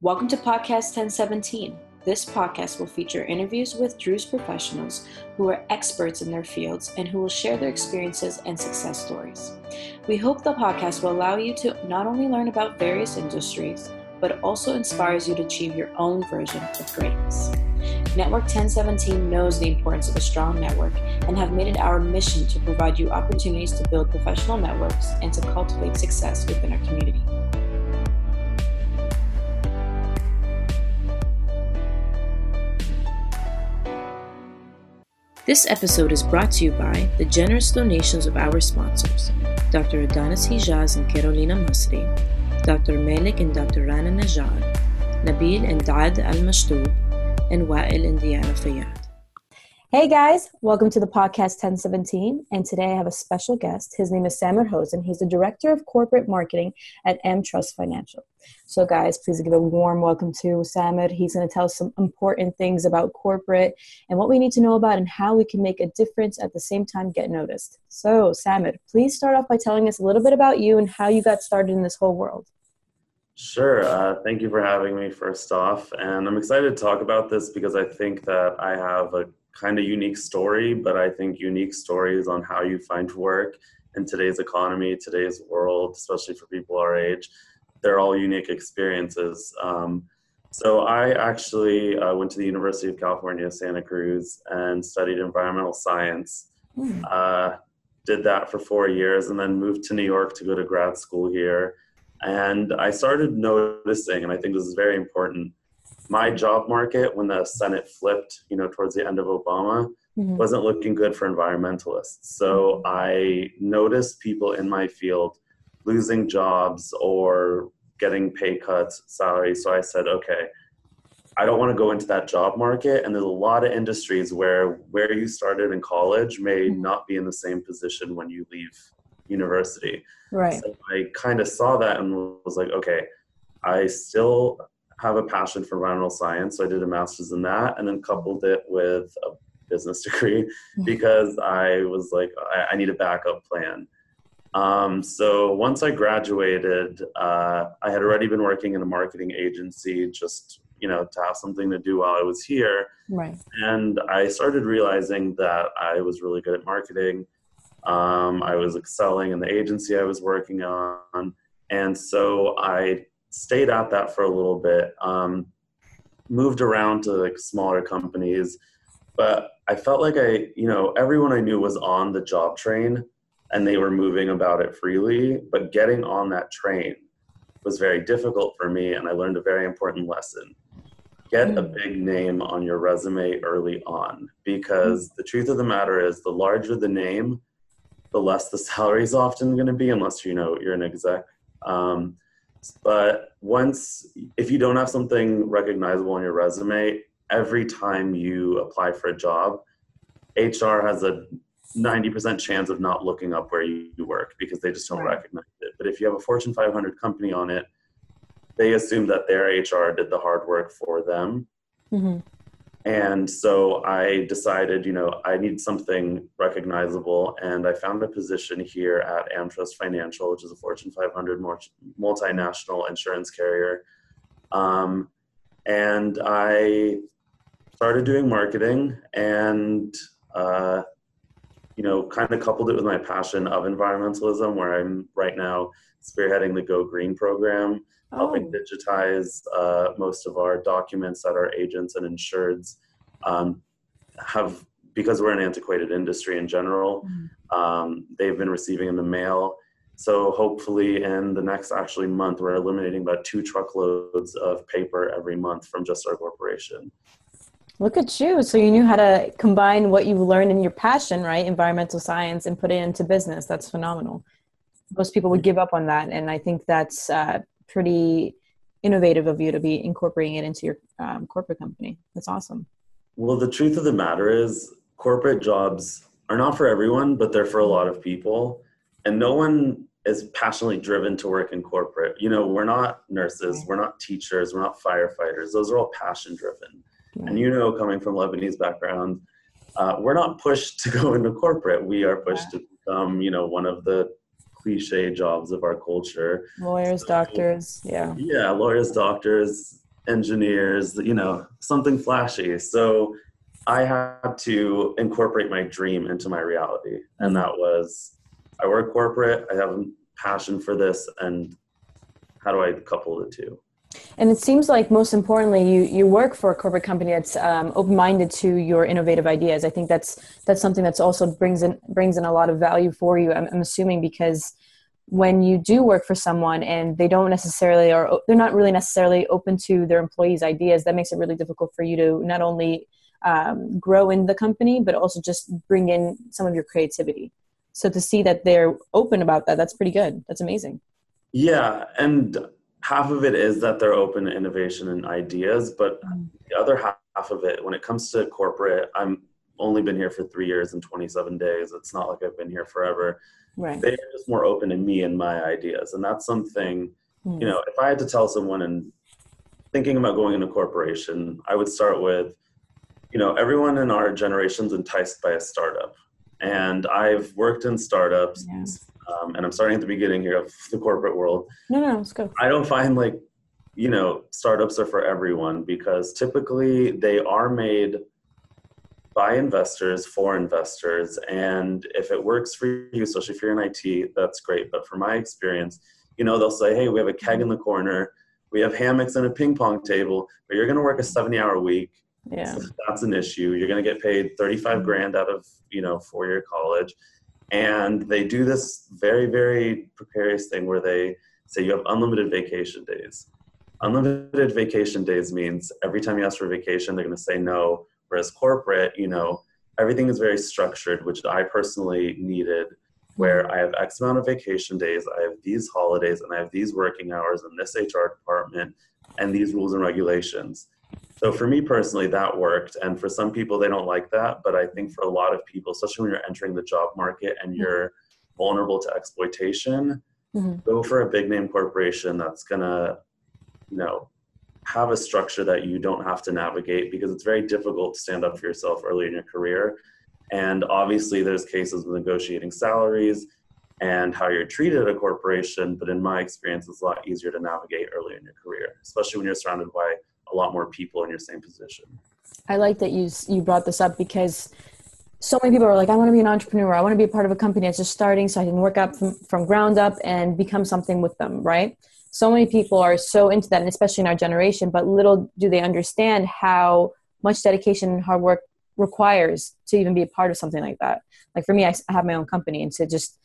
Welcome to Podcast 1017. This podcast will feature interviews with Druze professionals who are experts in their fields and who will share their experiences and success stories. We hope the podcast will allow you to not only learn about various industries, but also inspires you to achieve your own version of greatness. Network 1017 knows the importance of a strong network and have made it our mission to provide you opportunities to build professional networks and to cultivate success within our community. This episode is brought to you by the generous donations of our sponsors, Dr. Adonis Hijaz and Carolina Masri, Dr. Malik and Dr. Rana Najjar, Nabil and Daad Al Mashtoub, and Wa'il and Diana Fayyad. Hey guys, welcome to the podcast 1017. And today I have a special guest. His name is Samer Hosen. He's the Director of Corporate Marketing at AmTrust Financial. So, guys, please give a warm welcome to Samer. He's going to tell us some important things about corporate and what we need to know about and how we can make a difference at the same time get noticed. So, Samer, please start off by telling us a little bit about you and how you got started in this whole world. Sure. Uh, thank you for having me, first off. And I'm excited to talk about this because I think that I have a kind of unique story, but I think unique stories on how you find work in today's economy, today's world, especially for people our age, they're all unique experiences. Um, so I actually uh, went to the University of California, Santa Cruz, and studied environmental science. Mm. Uh, did that for four years, and then moved to New York to go to grad school here. And I started noticing, and I think this is very important, my job market when the Senate flipped, you know, towards the end of Obama, mm-hmm. wasn't looking good for environmentalists. So I noticed people in my field losing jobs or getting pay cuts, salary. So I said, okay, I don't want to go into that job market. And there's a lot of industries where where you started in college may mm-hmm. not be in the same position when you leave university. Right. So I kind of saw that and was like, okay, I still have a passion for environmental science. So I did a master's in that and then coupled it with a business degree mm-hmm. because I was like, I, I need a backup plan. Um, so once I graduated, uh, I had already been working in a marketing agency just, you know, to have something to do while I was here. Right. And I started realizing that I was really good at marketing. Um, I was excelling in the agency I was working on. And so I stayed at that for a little bit. Um, moved around to like smaller companies, but I felt like I, you know, everyone I knew was on the job train and they were moving about it freely. But getting on that train was very difficult for me, and I learned a very important lesson. Get a mm. big name on your resume early on because the truth of the matter is the larger the name, the less the salary is often going to be, unless you know you're an exec. Um, but once, if you don't have something recognizable on your resume, every time you apply for a job, HR has a 90% chance of not looking up where you work because they just don't right. recognize it. But if you have a Fortune 500 company on it, they assume that their HR did the hard work for them. Mm-hmm. And so I decided, you know, I need something recognizable. And I found a position here at AmTrust Financial, which is a Fortune 500 multinational insurance carrier. Um, and I started doing marketing and, uh, you know, kind of coupled it with my passion of environmentalism, where I'm right now spearheading the Go Green program helping oh. digitize uh, most of our documents that our agents and insureds um, have because we're an antiquated industry in general mm-hmm. um, they've been receiving in the mail. So hopefully in the next actually month we're eliminating about two truckloads of paper every month from just our corporation. Look at you. So you knew how to combine what you learned in your passion right? Environmental science and put it into business. That's phenomenal. Most people would give up on that and i think that's uh, pretty innovative of you to be incorporating it into your um, corporate company. That's awesome. Well, the truth of the matter is, corporate jobs are not for everyone, but they're for a lot of people. And no one is passionately driven to work in corporate. You know, we're not nurses, we're not teachers, we're not firefighters. Those are all passion driven. And you know, coming from Lebanese background, uh, we're not pushed to go into corporate. We are pushed yeah. to become, you know, one of the cliche jobs of our culture. Lawyers, so, doctors, yeah. Yeah, lawyers, doctors, engineers, you know, something flashy. So I had to incorporate my dream into my reality. And that was I work corporate, I have a passion for this, and how do I couple the two? And it seems like most importantly, you you work for a corporate company that's um, open minded to your innovative ideas. I think that's that's something that's also brings in brings in a lot of value for you. I'm, I'm assuming because when you do work for someone and they don't necessarily or they're not really necessarily open to their employees' ideas, that makes it really difficult for you to not only um, grow in the company but also just bring in some of your creativity. So to see that they're open about that, that's pretty good. That's amazing. Yeah, and half of it is that they're open to innovation and ideas, but mm. the other half of it, when it comes to corporate, I'm only been here for three years and 27 days. It's not like I've been here forever. Right. They're just more open to me and my ideas, and that's something. Mm. You know, if I had to tell someone and thinking about going into corporation, I would start with, you know, everyone in our generation's enticed by a startup, and I've worked in startups. Yeah um, and I'm starting at the beginning here of the corporate world. No, no, let's go. I don't find like, you know, startups are for everyone because typically they are made by investors for investors. And if it works for you, especially if you're in IT, that's great. But from my experience, you know, they'll say, hey, we have a keg in the corner, we have hammocks and a ping pong table, but you're going to work a 70 hour week. Yeah. So that's an issue. You're going to get paid 35 grand out of, you know, four year college and they do this very, very precarious thing where they say you have unlimited vacation days. Unlimited vacation days means every time you ask for vacation, they're going to say no. Whereas corporate, you know, everything is very structured, which I personally needed, where I have X amount of vacation days, I have these holidays, and I have these working hours in this HR department, and these rules and regulations. So for me personally, that worked. And for some people, they don't like that. But I think for a lot of people, especially when you're entering the job market and mm-hmm. you're vulnerable to exploitation, mm-hmm. go for a big name corporation that's gonna, you know, have a structure that you don't have to navigate because it's very difficult to stand up for yourself early in your career. And obviously, there's cases of negotiating salaries and how you're treated at a corporation. But in my experience, it's a lot easier to navigate early in your career, especially when you're surrounded by a lot more people in your same position. I like that you you brought this up because so many people are like, I want to be an entrepreneur. I want to be a part of a company that's just starting so I can work up from, from ground up and become something with them, right? So many people are so into that, and especially in our generation, but little do they understand how much dedication and hard work requires to even be a part of something like that. Like for me, I have my own company, and to just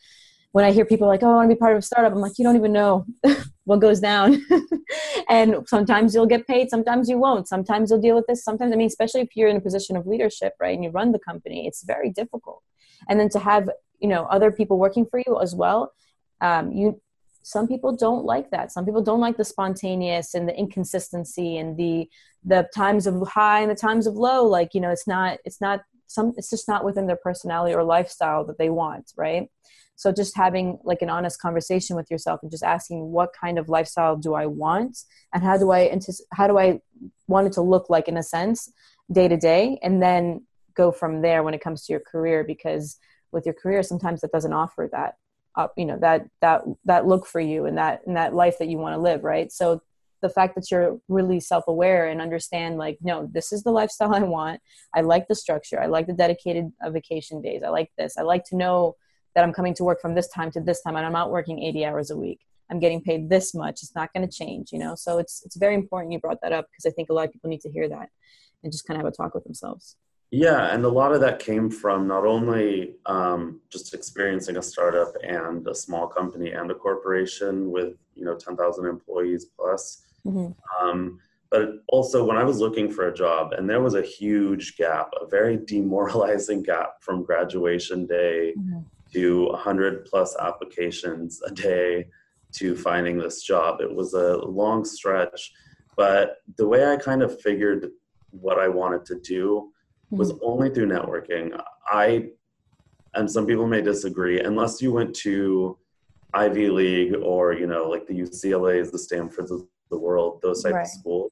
when I hear people like, "Oh, I want to be part of a startup," I'm like, "You don't even know what goes down." and sometimes you'll get paid, sometimes you won't. Sometimes you'll deal with this. Sometimes, I mean, especially if you're in a position of leadership, right, and you run the company, it's very difficult. And then to have you know other people working for you as well, um, you some people don't like that. Some people don't like the spontaneous and the inconsistency and the the times of high and the times of low. Like you know, it's not it's not some it's just not within their personality or lifestyle that they want, right? So just having like an honest conversation with yourself and just asking what kind of lifestyle do i want? And how do i how do i want it to look like in a sense day to day? And then go from there when it comes to your career because with your career sometimes that doesn't offer that you know that that that look for you and that and that life that you want to live right? So the fact that you're really self-aware and understand like no this is the lifestyle i want. I like the structure. I like the dedicated uh, vacation days. I like this. I like to know that I'm coming to work from this time to this time and I'm not working 80 hours a week. I'm getting paid this much. It's not going to change, you know? So it's, it's very important you brought that up because I think a lot of people need to hear that and just kind of have a talk with themselves. Yeah, and a lot of that came from not only um, just experiencing a startup and a small company and a corporation with you know 10,000 employees plus, mm-hmm. um, but also when I was looking for a job, and there was a huge gap, a very demoralizing gap from graduation day mm-hmm to 100 plus applications a day to finding this job. It was a long stretch, but the way I kind of figured what I wanted to do was mm-hmm. only through networking. I, and some people may disagree, unless you went to Ivy League or, you know, like the UCLA's, the Stanfords of the world, those types right. of schools,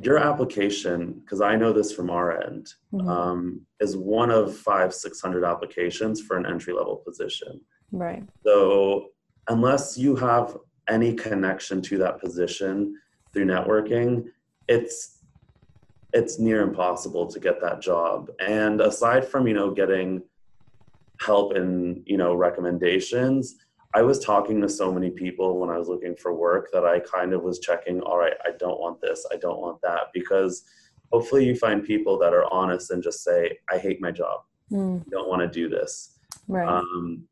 your application, because I know this from our end, mm-hmm. um, is one of five, 600 applications for an entry level position. Right. So, unless you have any connection to that position, through networking, it's it's near impossible to get that job. And aside from, you know, getting help and, you know, recommendations, I was talking to so many people when I was looking for work that I kind of was checking, all right, I don't want this, I don't want that because hopefully you find people that are honest and just say, I hate my job. Mm. I don't want to do this. Right. Um,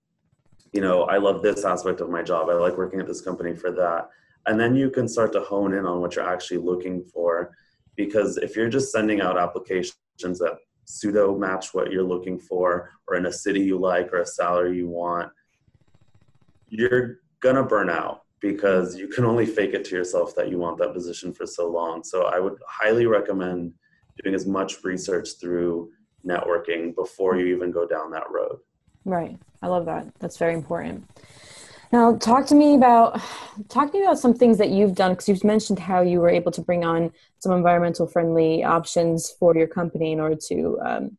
you know, I love this aspect of my job. I like working at this company for that. And then you can start to hone in on what you're actually looking for. Because if you're just sending out applications that pseudo match what you're looking for, or in a city you like, or a salary you want, you're gonna burn out because you can only fake it to yourself that you want that position for so long. So I would highly recommend doing as much research through networking before you even go down that road. Right. I love that. That's very important. Now, talk to me about talk to me about some things that you've done because you've mentioned how you were able to bring on some environmental friendly options for your company in order to um,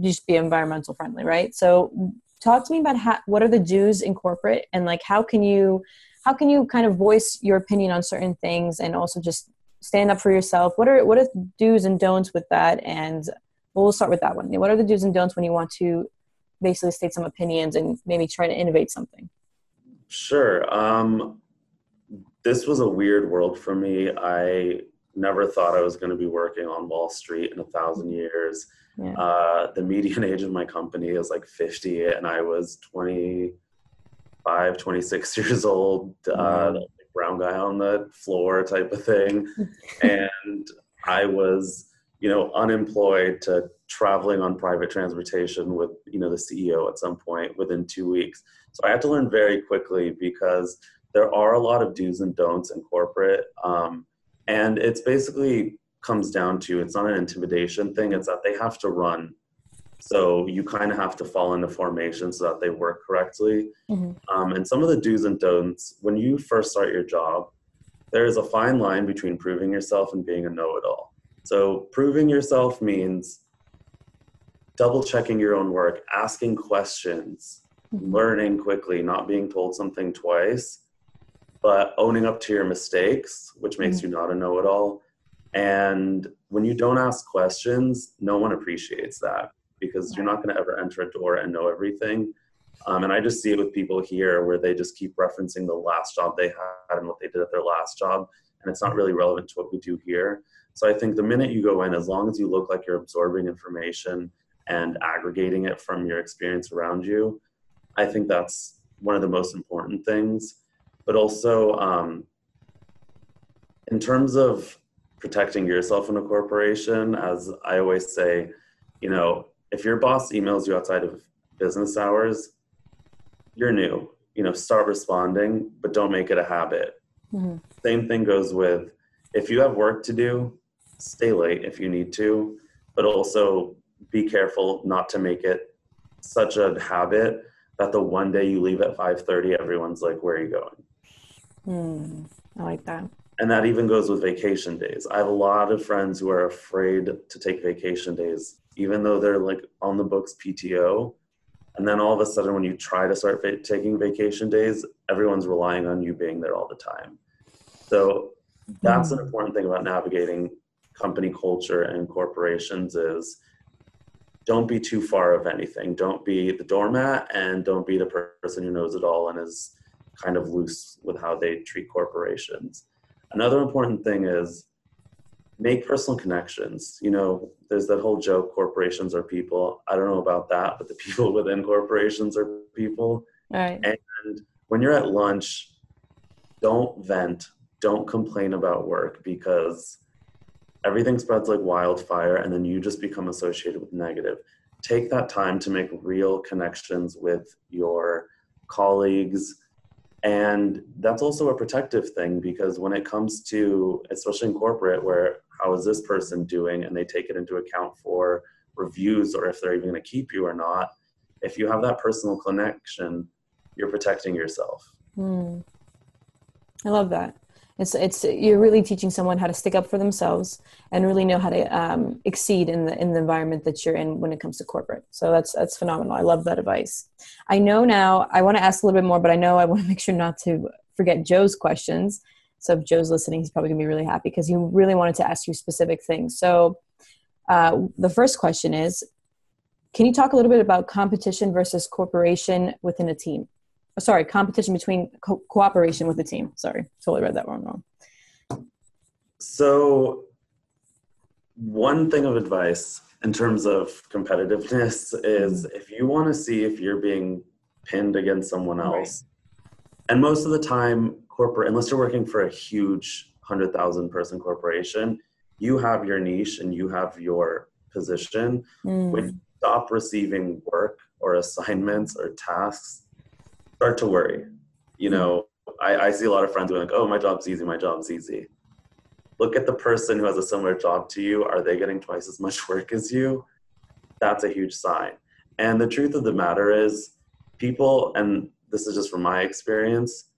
just be environmental friendly, right? So, talk to me about how, what are the do's in corporate and like how can you how can you kind of voice your opinion on certain things and also just stand up for yourself? What are what are do's and don'ts with that? And well, we'll start with that one. What are the do's and don'ts when you want to basically state some opinions and maybe try to innovate something? Sure. Um, this was a weird world for me. I never thought i was going to be working on wall street in a thousand years yeah. uh, the median age of my company is like 50 and i was 20 25, 26 years old, uh, brown guy on the floor type of thing. and I was, you know, unemployed to traveling on private transportation with, you know, the CEO at some point within two weeks. So I had to learn very quickly because there are a lot of do's and don'ts in corporate. Um, and it's basically comes down to it's not an intimidation thing, it's that they have to run so you kind of have to fall into formation so that they work correctly. Mm-hmm. Um, and some of the do's and don'ts, when you first start your job, there is a fine line between proving yourself and being a know it all. So proving yourself means double checking your own work, asking questions, mm-hmm. learning quickly, not being told something twice, but owning up to your mistakes, which makes mm-hmm. you not a know it all. And when you don't ask questions, no one appreciates that because you're not going to ever enter a door and know everything. Um, and I just see it with people here where they just keep referencing the last job they had and what they did at their last job, and it's not really relevant to what we do here. So I think the minute you go in, as long as you look like you're absorbing information and aggregating it from your experience around you, I think that's one of the most important things. But also, um, in terms of protecting yourself in a corporation, as I always say, you know, if your boss emails you outside of business hours, you're new. You know, start responding, but don't make it a habit. Mm-hmm. Same thing goes with if you have work to do, stay late if you need to, but also be careful not to make it such a habit that the one day you leave at 5:30 everyone's like where are you going? Mm, I like that. And that even goes with vacation days. I have a lot of friends who are afraid to take vacation days even though they're like on the books PTO. And then all of a sudden, when you try to start va- taking vacation days, everyone's relying on you being there all the time. So that's an hmm. important thing about navigating company culture and corporations is don't be too far of anything. Don't be the doormat and don't be the person who knows it all and is kind of loose with how they treat corporations. Another important thing is make personal connections. You know, there's that whole joke corporations are people. I don't know about that, but the people within corporations are people. Right. And when you're at lunch, don't vent, don't complain about work because everything spreads like wildfire and then you just become associated with negative. Take that time to make real connections with your colleagues. And that's also a protective thing because when it comes to, especially in corporate, where how is this person doing and they take it into account for reviews or if they're even going to keep you or not if you have that personal connection you're protecting yourself mm. i love that it's it's you're really teaching someone how to stick up for themselves and really know how to um, exceed in the in the environment that you're in when it comes to corporate so that's that's phenomenal i love that advice i know now i want to ask a little bit more but i know i want to make sure not to forget joe's questions So if Joe's listening, he's probably gonna be really happy because he really wanted to ask you specific things. So uh, the first question is, can you talk a little bit about competition versus cooperation within a team? Sorry, competition between co- cooperation with the team. Sorry, totally read that wrong. Wrong. So one thing of advice in terms of competitiveness is if you want to see if you're being pinned against someone else, and most of the time, corporate, unless you're working for a huge 100,000 person corporation, you have your niche and you have your position. Mm. When you stop receiving work or assignments or tasks, start to worry. You know, I, I see a lot of friends going like, oh, my job's easy, my job's easy look at the person who has a similar job to you. Are they getting twice as much work as you? That's a huge sign. And the truth of the matter is, people, and this is just from my experience,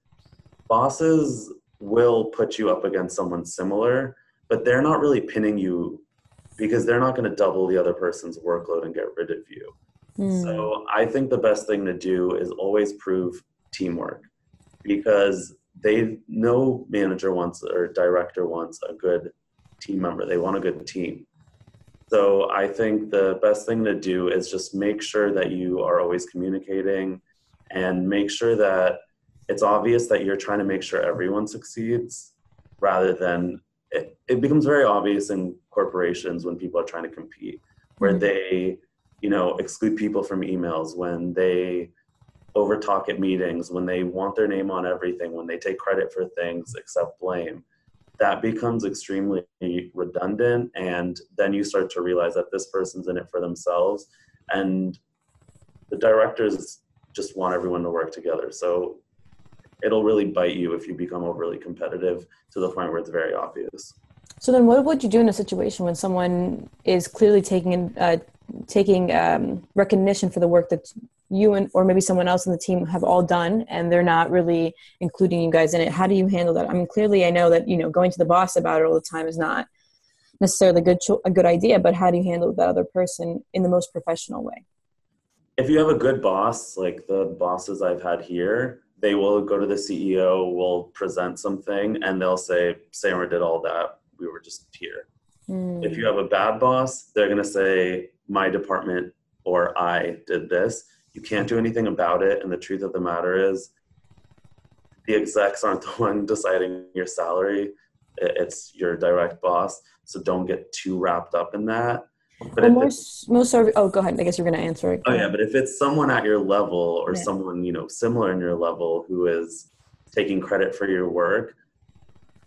bosses will put you up against someone similar, but they're not really pinning you because they're not going to double the other person's workload and get rid of you. Mm. So I think the best thing to do is always prove teamwork because they no manager wants or director wants a good team member. They want a good team. So I think the best thing to do is just make sure that you are always communicating and make sure that it's obvious that you're trying to make sure everyone succeeds rather than it, it becomes very obvious in corporations when people are trying to compete where Mhm. they you know exclude people from emails when they over talk at meetings when they want their name on everything when they take credit for things except blame that becomes extremely redundant and then you start to realize that this person's in it for themselves and the directors just want everyone to work together. So it'll really bite you if you become overly competitive to the point where it's very obvious. So then, what would you do in a situation when someone is clearly taking uh, taking um, recognition for the work that you and or maybe someone else in the team have all done, and they're not really including you guys in it? How do you handle that? I mean, clearly, I know that you know going to the boss about it all the time is not necessarily a good cho- a good idea, but how do you handle that other person in the most professional way? if you have a good boss like the bosses i've had here they will go to the ceo will present something and they'll say Samer did all that we were just here Mm. if you have a bad boss they're going to say my department or i did this you can't do anything about it and the truth of the matter is the execs aren't the one deciding your salary it's your direct boss so don't get too wrapped up in that but Well, most most serv- oh, go ahead. I guess you're going to answer it. Oh yeah, but if it's someone at your level or Yeah. someone you know similar in your level who is taking credit for your work,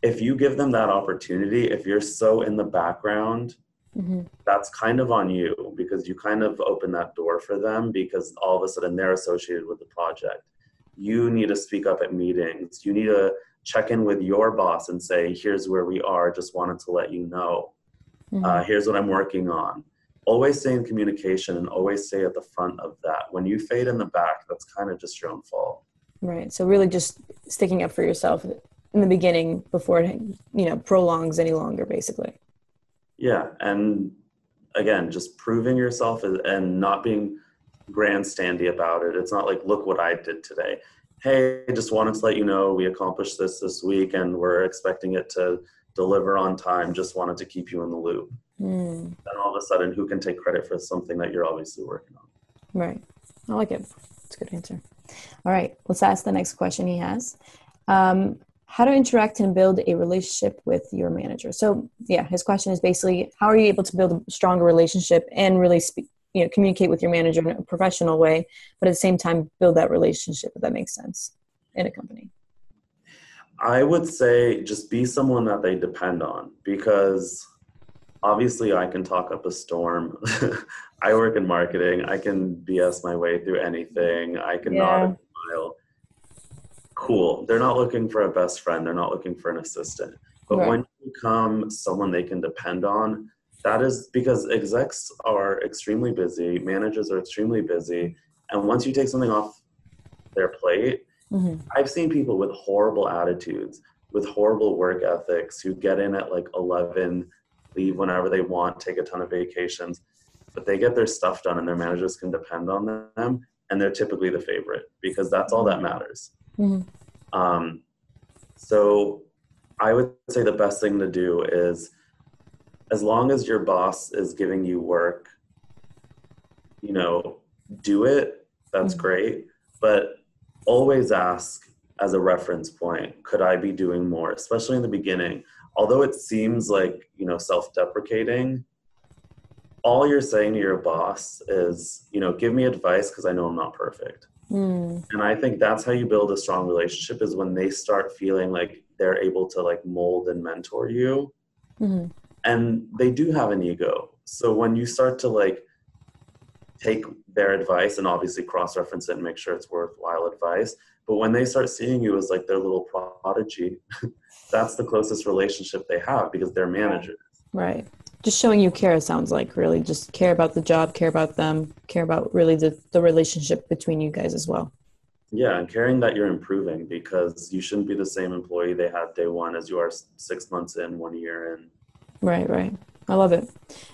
if you give them that opportunity, if you're so in the background, hmm that's kind of on you because you kind of open that door for them because all of a sudden they're associated with the project. You need to speak up at meetings. You need to check in with your boss and say, "Here's where we are. Just wanted to let you know." Mm-hmm. uh, here's what I'm working on. Always stay in communication and always stay at the front of that. When you fade in the back, that's kind of just your own fault. Right. So really just sticking up for yourself in the beginning before it, you know, prolongs any longer, basically. Yeah, and again, just proving yourself and- and not being grandstandy about it. It's not like, look what I did today. Hey, just wanted to let you know we accomplished this this week and we're expecting it to deliver on time. Just wanted to keep you in the loop. Mm, Then all of a sudden, who can take credit for something that you're obviously working on? right. I like it. It's a good answer. All right. Let's ask the next question he has. Um, how to interact and build a relationship with your manager. So, yeah, his question is basically how are you able to build a stronger relationship and really speak, you know, communicate with your manager in a professional way, but at the same time build that relationship, if that makes sense, in a company. I would say just be someone that they depend on because obviously I can talk up a storm. I work in marketing. I can BS my way through anything. I can nod Yeah. and smile. Cool. They're not looking for a best friend. They're not looking for an assistant. But Right. when you become someone they can depend on, that is because execs are extremely busy, managers are extremely busy, and once you take something off their plate, hmm I've seen people with horrible attitudes, with horrible work ethics, who get in at like 11, leave whenever they want, take a ton of vacations, but they get their stuff done and their managers can depend on them. And they're typically the favorite because that's all that matters. Hmm Um, so I would say the best thing to do is as long as your boss is giving you work, you know, do it. That's mm-hmm. great. But always ask as a reference point, could I be doing more, especially in the beginning? Although it seems like, you know, self deprecating, all you're saying to your boss is, you know, give me advice because I know I'm not perfect. Mm. And I think that's how you build a strong relationship is when they start feeling like they're able to like mold and mentor you. Mm-hmm. And they do have an ego. So when you start to like take their advice and obviously cross reference it and make sure it's worthwhile advice, but when they start seeing you as like their little prodigy, that's the closest relationship they have because they're managers. Right just showing you care sounds like really just care about the job care about them care about really the, the relationship between you guys as well. Yeah and caring that you're improving because you shouldn't be the same employee they had day one as you are six months in one year in. Right right. I love it.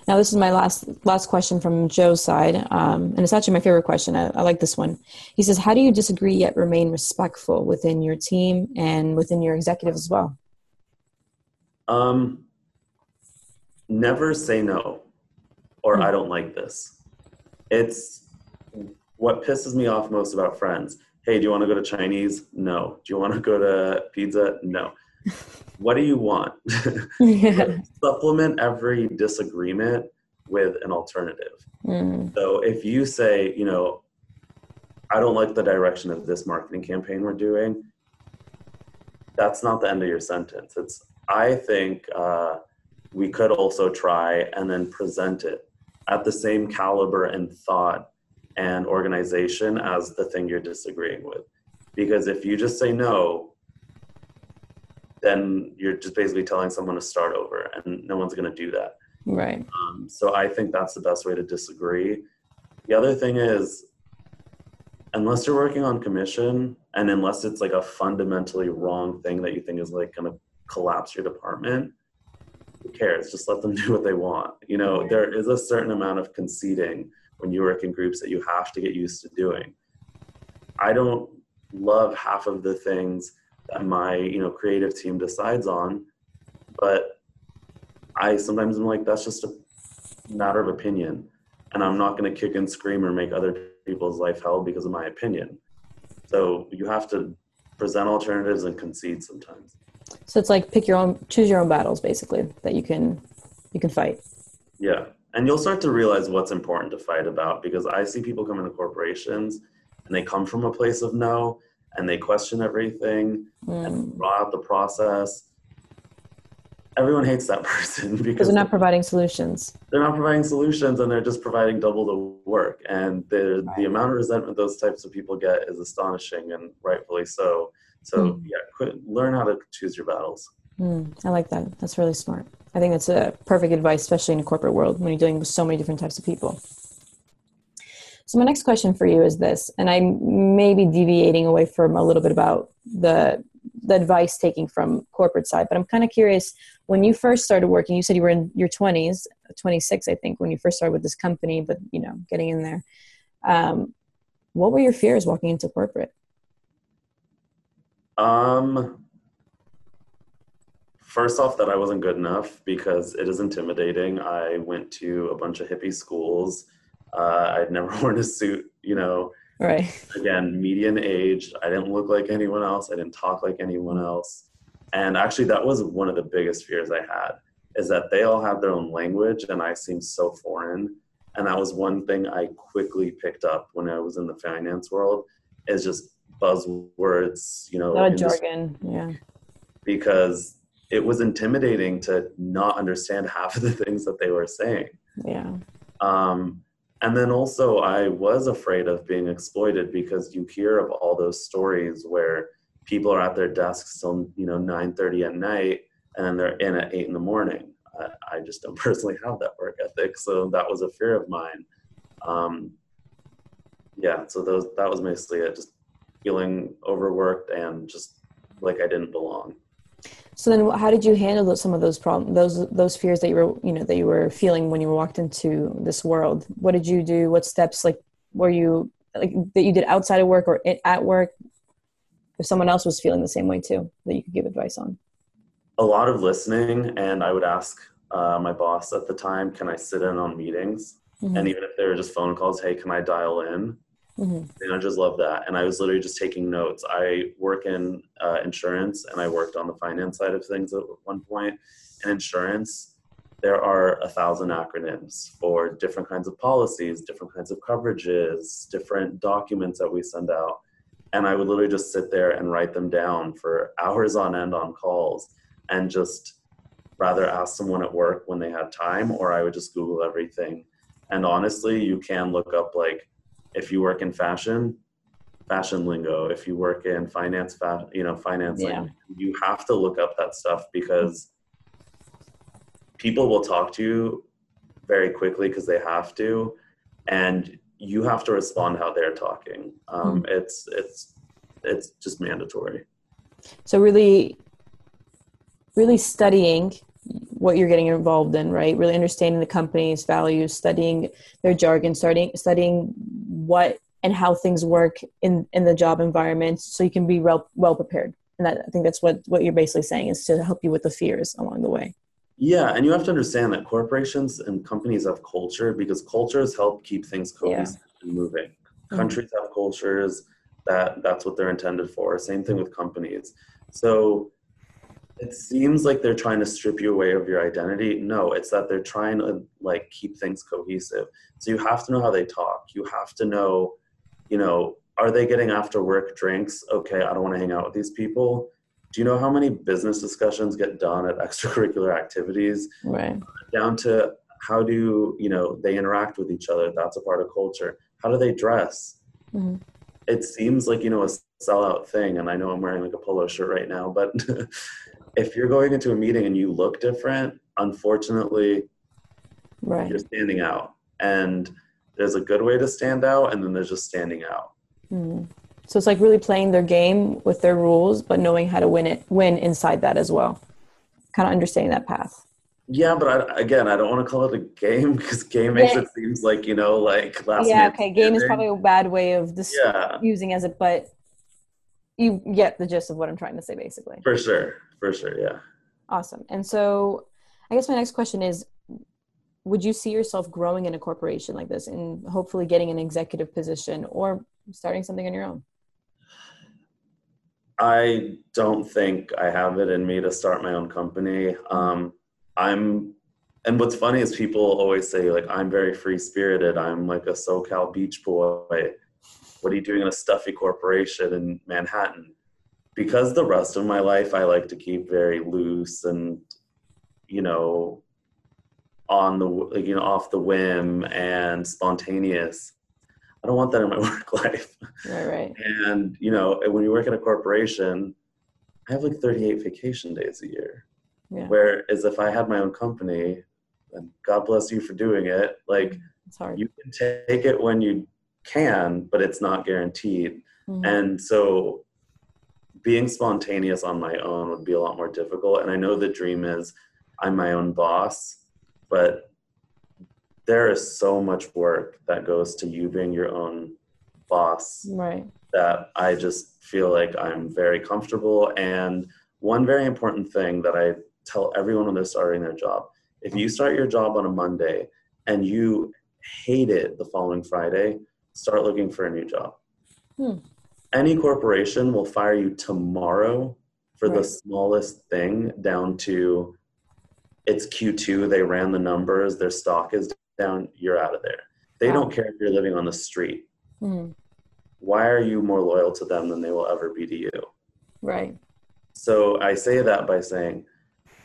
Now this is my last last question from joe's side um, and it's actually my favorite question. I, I like this one. He says how do you disagree yet remain respectful within your team and within your executive as well? Um never say no or I don't like this. It's what pisses me off most about friends. Hey, do you want to go to Chinese? No. Do you want to go to pizza? No. what do you want? yeah. Supplement every disagreement with an alternative. Mm. So if you say, you know, I don't like the direction of this marketing campaign we're doing, that's not the end of your sentence. It's, I think, uh, we could also try and then present it at the same caliber and thought and organization as the thing you're disagreeing with. Because if you just say no, then you're just basically telling someone to start over, and no one's going to do that. Right. Um, so I think that's the best way to disagree. The other thing is, unless you're working on commission, and unless it's like a fundamentally wrong thing that you think is like going to collapse your department, cares? Just let them do what they want. You know, there is a certain amount of conceding when you work in groups that you have to get used to doing. I don't love half of the things that my, you know, creative team decides on, but I sometimes am like, that's just a matter of opinion. And I'm not going to kick and scream or make other people's life hell because of my opinion. So you have to present alternatives and concede sometimes. So it's like pick your own, choose your own battles, basically that you can you can fight. Yeah, and you'll start to realize what's important to fight about because I see people come into corporations and they come from a place of no and they question everything mm. and draw out the process. Everyone hates that person because they're not providing solutions. They're not providing solutions and they're just providing double the work. And the right. the amount of resentment those types of people get is astonishing and rightfully so. So yeah, quit, learn how to choose your battles. Mm, I like that. That's really smart. I think that's a perfect advice, especially in a corporate world when you're dealing with so many different types of people. So my next question for you is this, and I may be deviating away from a little bit about the the advice taking from corporate side, but I'm kind of curious. When you first started working, you said you were in your 20s, 26, I think, when you first started with this company, but you know, getting in there. Um, what were your fears walking into corporate? Um, first off, that I wasn't good enough because it is intimidating. I went to a bunch of hippie schools. Uh, I'd never worn a suit, you know. Right. Again, median age. I didn't look like anyone else. I didn't talk like anyone else. And actually, that was one of the biggest fears I had is that they all have their own language and I seemed so foreign. And that was one thing I quickly picked up when I was in the finance world is just buzzwords, you know, jargon, yeah. Because it was intimidating to not understand half of the things that they were saying. Yeah. Um, and then also, I was afraid of being exploited because you hear of all those stories where people are at their desks till you know 9:30 at night, and then they're in at eight in the morning. I, I just don't personally have that work ethic, so that was a fear of mine. Um, yeah, so those that was mostly it. Just feeling overworked and just like I didn't belong. So then, how did you handle some of those problems, those those fears that you were, you know, that you were feeling when you walked into this world? What did you do? What steps, like, were you like that you did outside of work or at work? If someone else was feeling the same way too, that you could give advice on. a lot of listening, and I would ask uh, my boss at the time, "Can I sit in on meetings?" Mhm. And even if they were just phone calls, "Hey, can I dial in?" Mhm. just love that, and I was literally just taking notes. I work in uh, insurance, and I worked on the finance side of things at one point. In insurance, there are a thousand acronyms for different kinds of policies, different kinds of coverages, different documents that we send out. And I would literally just sit there and write them down for hours on end on calls and just rather ask someone at work when they had time, or I would just Google everything. And honestly, you can look up like if you work in fashion, fashion lingo. If you work in finance, fa- you know, finance, Yeah. lingo. you have to look up that stuff because people will talk to you very quickly because they have to, and you have to respond how they're talking. Um, It's it's it's just mandatory. So really, really studying what you're getting involved in, right? Really understanding the company's values, studying their jargon, starting studying what and how things work in in the job environment, so you can be well well prepared. And that, I think that's what what you're basically saying is to help you with the fears along the way. Yeah, and you have to understand that corporations and companies have culture because cultures help keep things cohesive and moving. Mhm. Countries have cultures that that's what they're intended for. Same thing with companies. So it seems like they're trying to strip you away of your identity. No, it's that they're trying to like keep things cohesive. So you have to know how they talk. You have to know, you know, are they getting after work drinks? Okay, I don't want to hang out with these people. Do you know how many business discussions get done at extracurricular activities? Right. Down to how do you know they interact with each other? That's a part of culture. How do they dress? Mhm. It seems like you know a sellout thing, and I know I'm wearing like a polo shirt right now, but if you're going into a meeting and you look different, unfortunately, Right. you're standing out. And there's a good way to stand out, and then there's just standing out. Mhm. So it's like really playing their game with their rules, but knowing how to win it, win inside that as well. Kind of understanding that path. Yeah, but I, again, I don't want to call it a game because game makes Yeah. it seems like you know, like last. yeah. Okay. Game is probably a bad way of this Yeah, using as it, but you get the gist of what I'm trying to say, basically. for sure, for sure. Yeah. Awesome. And so, I guess my next question is: Would you see yourself growing in a corporation like this, and hopefully getting an executive position, or starting something on your own? I don't think I have it in me to start my own company. Um, I'm, and what's funny is people always say like I'm very free spirited. I'm like a SoCal beach boy. What are you doing in a stuffy corporation in Manhattan? Because the rest of my life I like to keep very loose and, you know, on the you know off the whim and spontaneous. I don't want that in my work life. Right. Right. And you know, when you work in a corporation, I have like 38 vacation days a year. Yeah. Whereas if I had my own company, and God bless you for doing it, like It's hard. you can take it when you can, but it's not guaranteed. Mhm. And so being spontaneous on my own would be a lot more difficult. And I know the dream is I'm my own boss, but there is so much work that goes to you being your own boss Right. that I just feel like I'm very comfortable. And one very important thing that I tell everyone when they're starting their job if you start your job on a Monday and you hate it the following Friday, start looking for a new job. Hmm. Any corporation will fire you tomorrow for the smallest thing down to it's Q2, they ran the numbers, their stock is down, you're out of there. They Wow. don't care if you're living on the street Mhm. why are you more loyal to them than they will ever be to you? Right. So I say that by saying,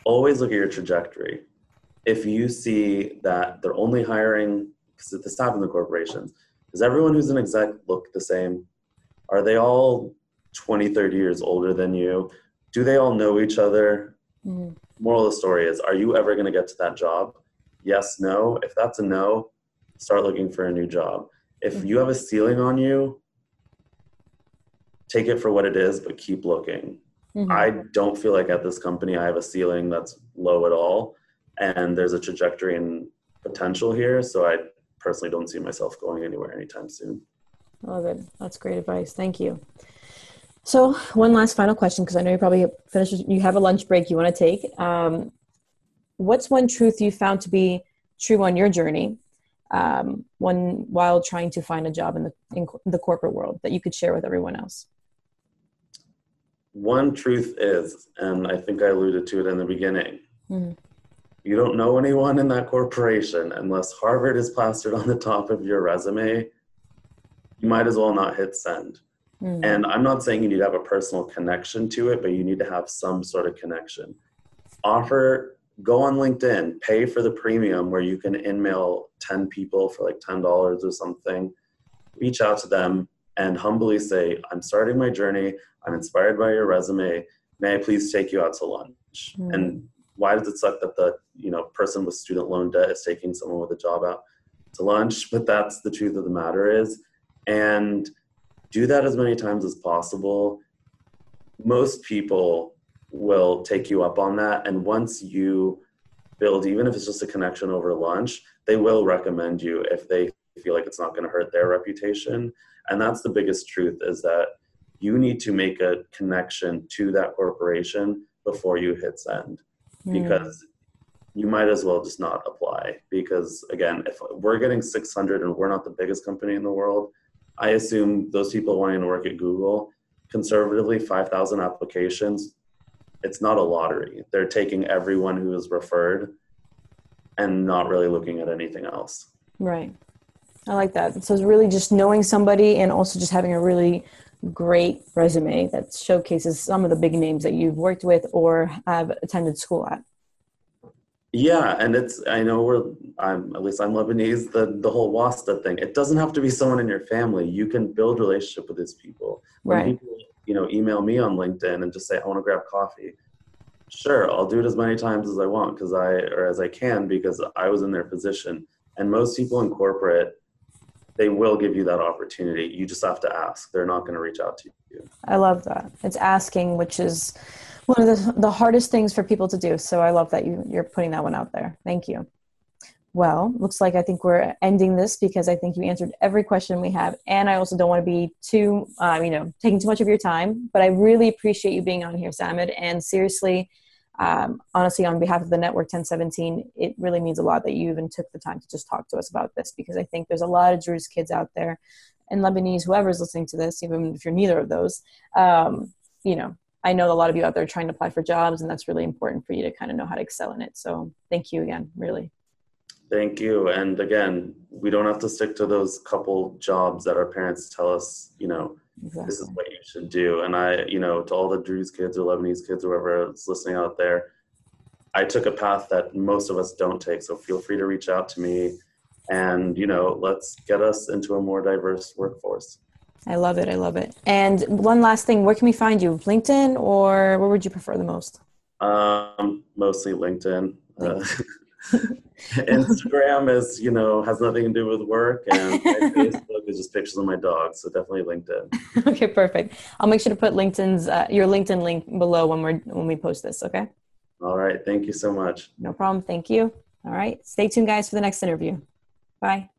always look at your trajectory. If you see that they're only hiring, because this happens in the corporations, does everyone who's an exec look the same? Are they all 20, 30 years older than you? Do they all know each other? Mhm. Moral of the story is, are you ever going to get to that job? Yes, no. If that's a no, start looking for a new job. If you have a ceiling on you, take it for what it is, but keep looking. Mhm. I don't feel like at this company I have a ceiling that's low at all, and there's a trajectory and potential here. So I personally don't see myself going anywhere anytime soon. Love it. That's great advice. Thank you. So, one last final question, because I know you probably finished. You have a lunch break you want to take. Um, what's one truth you found to be true on your journey, um, one while trying to find a job in the in the corporate world that you could share with everyone else? One truth is, and I think I alluded to it in the beginning. Mm-hmm. You don't know anyone in that corporation unless Harvard is plastered on the top of your resume. You might as well not hit send Mm. And I'm not saying you need to have a personal connection to it, but you need to have some sort of connection. Offer, go on LinkedIn, pay for the premium where you can in-mail 10 people for like $10 or something. Reach out to them and humbly say, I'm starting my journey. I'm inspired by your resume. May I please take you out to lunch? Mm. And why does it suck that the you know person with student loan debt is taking someone with a job out to lunch? But that's the truth of the matter is. And do that as many times as possible. Most people will take you up on that. And once you build, even if it's just a connection over lunch, they will recommend you if they feel like it's not going to hurt their reputation. And that's the biggest truth is that you need to make a connection to that corporation before you hit send because you might as well just not apply because again if we're getting 600 and we're not the biggest company in the world I assume those people wanting to work at Google, conservatively, 5,000 applications, it's not a lottery. They're taking everyone who is referred and not really looking at anything else. Right. I like that. So it's really just knowing somebody and also just having a really great resume that showcases some of the big names that you've worked with or have attended school at. Yeah, and it's I know we're I'm at least I'm Lebanese. The the whole wasta thing. It doesn't have to be someone in your family. You can build relationship with these people. When right. people you know email me on LinkedIn and just say I want to grab coffee. Sure, I'll do it as many times as I want because I or as I can because I was in their position. And most people in corporate, they will give you that opportunity. You just have to ask. They're not going to reach out to you. I love that. It's asking, which is one of the, the hardest things for people to do. So I love that you, you're putting that one out there. Thank you. Well, looks like I think we're ending this because I think you answered every question we have, and I also don't want to be too, um, you know, taking too much of your time. But I really appreciate you being on here, Samer. And seriously, um, honestly, on behalf of the Network 1017, it really means a lot that you even took the time to just talk to us about this because I think there's a lot of Druze kids out there, and Lebanese, whoever's listening to this, even if you're neither of those, um, you know, I know a lot of you out there trying to apply for jobs, and that's really important for you to kind of know how to excel in it. So thank you again, really. Thank you. And again, we don't have to stick to those couple jobs that our parents tell us, you know, exactly. this is what you should do. And I, you know, to all the Druze kids or Lebanese kids or whoever is listening out there, I took a path that most of us don't take. So feel free to reach out to me and, you know, let's get us into a more diverse workforce. I love it. I love it. And one last thing, where can we find you? LinkedIn or where would you prefer the most? Um, mostly LinkedIn. Uh, Instagram is, you know, has nothing to do with work, and Facebook is just pictures of my dog. So definitely LinkedIn. okay, perfect. I'll make sure to put LinkedIn's uh, your LinkedIn link below when we're when we post this. Okay. All right. Thank you so much. No problem. Thank you. All right. Stay tuned, guys, for the next interview. Bye.